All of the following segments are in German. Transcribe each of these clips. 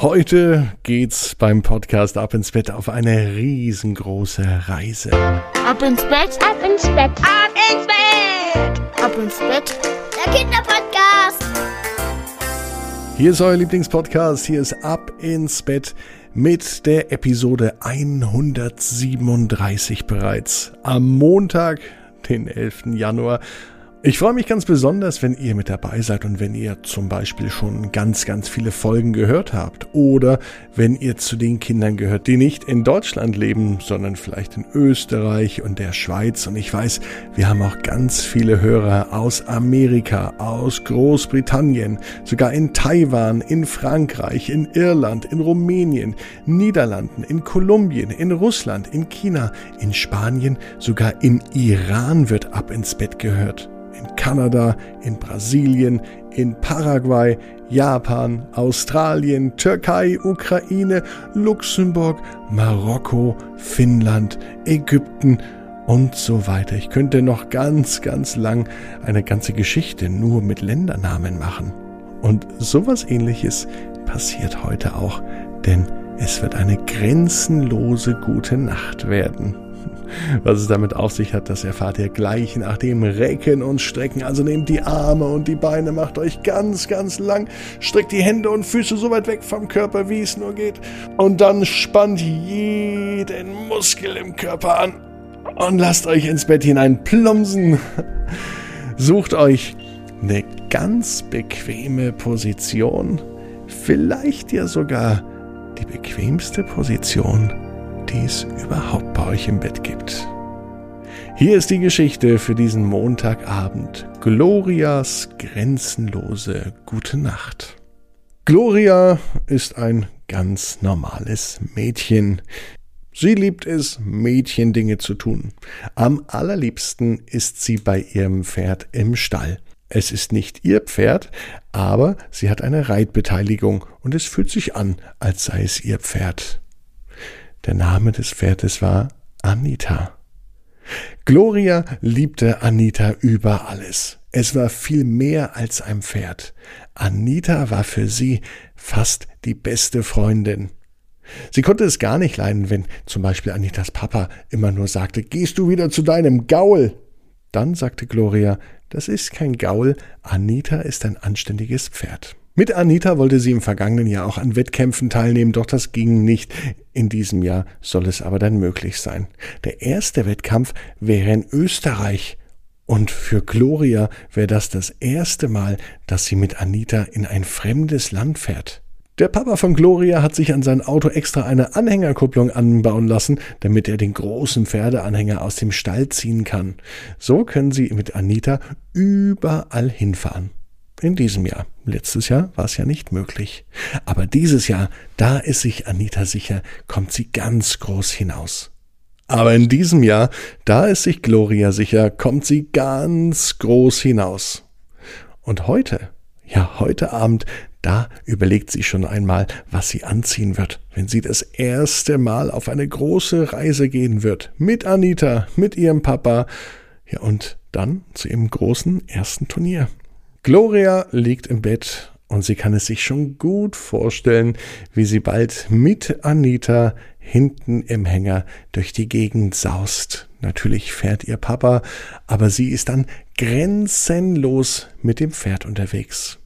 Heute geht's beim Podcast Ab ins Bett auf eine riesengroße Reise. Ab ins Bett, ab ins Bett, ab ins Bett, ab ins Bett, der Kinderpodcast. Hier ist euer Lieblingspodcast, hier ist Ab ins Bett mit der Episode 137 bereits. Am Montag, den 11. Januar. Ich freue mich ganz besonders, wenn ihr mit dabei seid und wenn ihr zum Beispiel schon ganz, ganz viele Folgen gehört habt oder wenn ihr zu den Kindern gehört, die nicht in Deutschland leben, sondern vielleicht in Österreich und der Schweiz. Und ich weiß, wir haben auch ganz viele Hörer aus Amerika, aus Großbritannien, sogar in Taiwan, in Frankreich, in Irland, in Rumänien, Niederlanden, in Kolumbien, in Russland, in China, in Spanien, sogar im Iran wird ab ins Bett gehört in Kanada, in Brasilien, in Paraguay, Japan, Australien, Türkei, Ukraine, Luxemburg, Marokko, Finnland, Ägypten und so weiter. Ich könnte noch ganz, ganz lang eine ganze Geschichte nur mit Ländernamen machen. Und sowas ähnliches passiert heute auch, denn es wird eine grenzenlose gute Nacht werden. Was es damit auf sich hat, das erfahrt ihr gleich nach dem Recken und Strecken. Also nehmt die Arme und die Beine, macht euch ganz, ganz lang, streckt die Hände und Füße so weit weg vom Körper, wie es nur geht. Und dann spannt jeden Muskel im Körper an und lasst euch ins Bett hinein plumpsen. Sucht euch eine ganz bequeme Position, vielleicht ja sogar die bequemste Position die es überhaupt bei euch im Bett gibt. Hier ist die Geschichte für diesen Montagabend. Glorias grenzenlose gute Nacht. Gloria ist ein ganz normales Mädchen. Sie liebt es, Mädchendinge zu tun. Am allerliebsten ist sie bei ihrem Pferd im Stall. Es ist nicht ihr Pferd, aber sie hat eine Reitbeteiligung und es fühlt sich an, als sei es ihr Pferd. Der Name des Pferdes war Anita. Gloria liebte Anita über alles. Es war viel mehr als ein Pferd. Anita war für sie fast die beste Freundin. Sie konnte es gar nicht leiden, wenn zum Beispiel Anitas Papa immer nur sagte, gehst du wieder zu deinem Gaul? Dann sagte Gloria, das ist kein Gaul, Anita ist ein anständiges Pferd. Mit Anita wollte sie im vergangenen Jahr auch an Wettkämpfen teilnehmen, doch das ging nicht. In diesem Jahr soll es aber dann möglich sein. Der erste Wettkampf wäre in Österreich. Und für Gloria wäre das das erste Mal, dass sie mit Anita in ein fremdes Land fährt. Der Papa von Gloria hat sich an sein Auto extra eine Anhängerkupplung anbauen lassen, damit er den großen Pferdeanhänger aus dem Stall ziehen kann. So können sie mit Anita überall hinfahren in diesem Jahr. Letztes Jahr war es ja nicht möglich. Aber dieses Jahr, da ist sich Anita sicher, kommt sie ganz groß hinaus. Aber in diesem Jahr, da ist sich Gloria sicher, kommt sie ganz groß hinaus. Und heute, ja, heute Abend, da überlegt sie schon einmal, was sie anziehen wird, wenn sie das erste Mal auf eine große Reise gehen wird. Mit Anita, mit ihrem Papa, ja, und dann zu ihrem großen ersten Turnier. Gloria liegt im Bett und sie kann es sich schon gut vorstellen, wie sie bald mit Anita hinten im Hänger durch die Gegend saust. Natürlich fährt ihr Papa, aber sie ist dann grenzenlos mit dem Pferd unterwegs.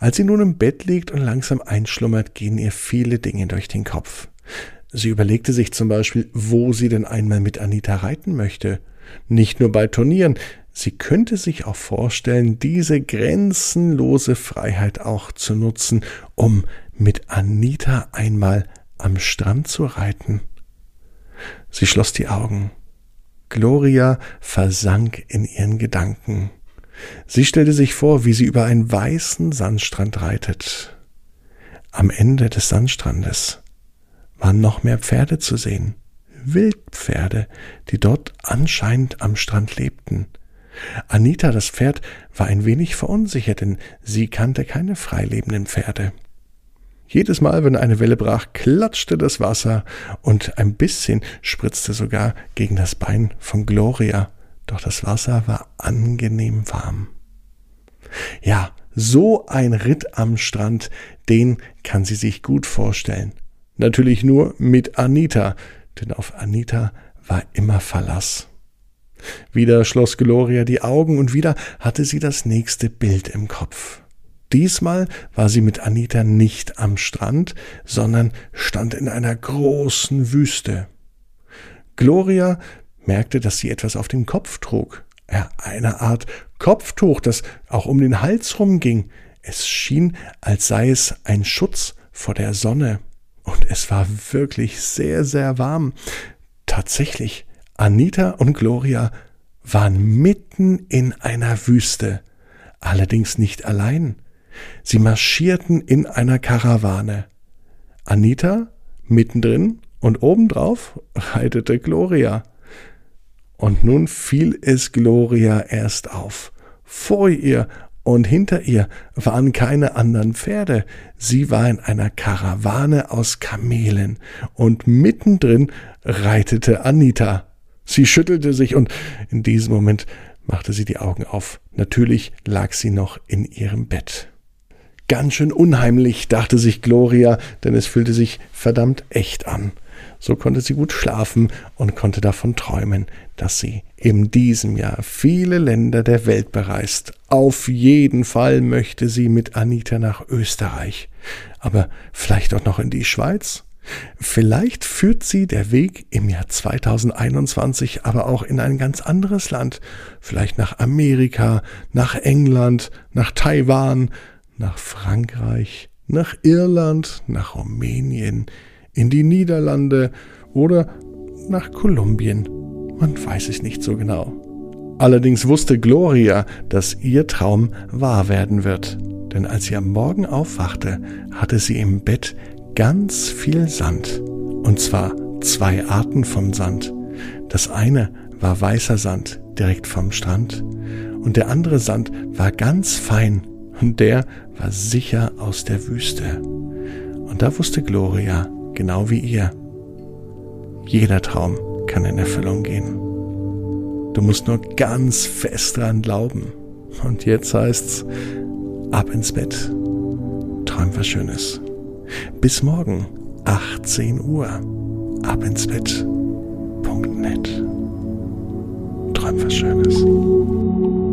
Als sie nun im Bett liegt und langsam einschlummert, gehen ihr viele Dinge durch den Kopf. Sie überlegte sich zum Beispiel, wo sie denn einmal mit Anita reiten möchte. Nicht nur bei Turnieren, Sie könnte sich auch vorstellen, diese grenzenlose Freiheit auch zu nutzen, um mit Anita einmal am Strand zu reiten. Sie schloss die Augen. Gloria versank in ihren Gedanken. Sie stellte sich vor, wie sie über einen weißen Sandstrand reitet. Am Ende des Sandstrandes waren noch mehr Pferde zu sehen, Wildpferde, die dort anscheinend am Strand lebten. Anita, das Pferd, war ein wenig verunsichert, denn sie kannte keine freilebenden Pferde. Jedes Mal, wenn eine Welle brach, klatschte das Wasser und ein bisschen spritzte sogar gegen das Bein von Gloria, doch das Wasser war angenehm warm. Ja, So ein Ritt am Strand, den kann sie sich gut vorstellen. Natürlich nur mit Anita, denn auf Anita war immer Verlass. Wieder schloss Gloria die Augen und wieder hatte sie das nächste Bild im Kopf. Diesmal war sie mit Anita nicht am Strand, sondern stand in einer großen Wüste. Gloria merkte, dass sie etwas auf dem Kopf trug. Ja, eine Art Kopftuch, das auch um den Hals rumging. Es schien, als sei es ein Schutz vor der Sonne. Und es war wirklich sehr, sehr warm. Tatsächlich, Anita und Gloria waren mitten in einer Wüste, allerdings nicht allein. Sie marschierten in einer Karawane. Anita mittendrin und obendrauf reitete Gloria. Und nun fiel es Gloria erst auf. Vor ihr und hinter ihr waren keine anderen Pferde, sie war in einer Karawane aus Kamelen, und mittendrin reitete Anita. Sie schüttelte sich, und in diesem Moment machte sie die Augen auf. Natürlich lag sie noch in ihrem Bett. Ganz schön unheimlich, dachte sich Gloria, denn es fühlte sich verdammt echt an. So konnte sie gut schlafen und konnte davon träumen, dass sie in diesem Jahr viele Länder der Welt bereist. Auf jeden Fall möchte sie mit Anita nach Österreich, aber vielleicht auch noch in die Schweiz. Vielleicht führt sie der Weg im Jahr 2021 aber auch in ein ganz anderes Land, vielleicht nach Amerika, nach England, nach Taiwan, nach Frankreich, nach Irland, nach Rumänien, in die Niederlande oder nach Kolumbien. Man weiß es nicht so genau. Allerdings wusste Gloria, dass ihr Traum wahr werden wird, denn als sie am Morgen aufwachte, hatte sie im Bett ganz viel Sand, und zwar zwei Arten von Sand. Das eine war weißer Sand direkt vom Strand, und der andere Sand war ganz fein, und der war sicher aus der Wüste. Und da wusste Gloria, genau wie ihr. Jeder Traum kann in Erfüllung gehen. Du musst nur ganz fest dran glauben. Und jetzt heißt's, ab ins Bett. Träum was Schönes. Bis morgen, 18 Uhr. Ab ins Bett. Punkt net. Träum was Schönes.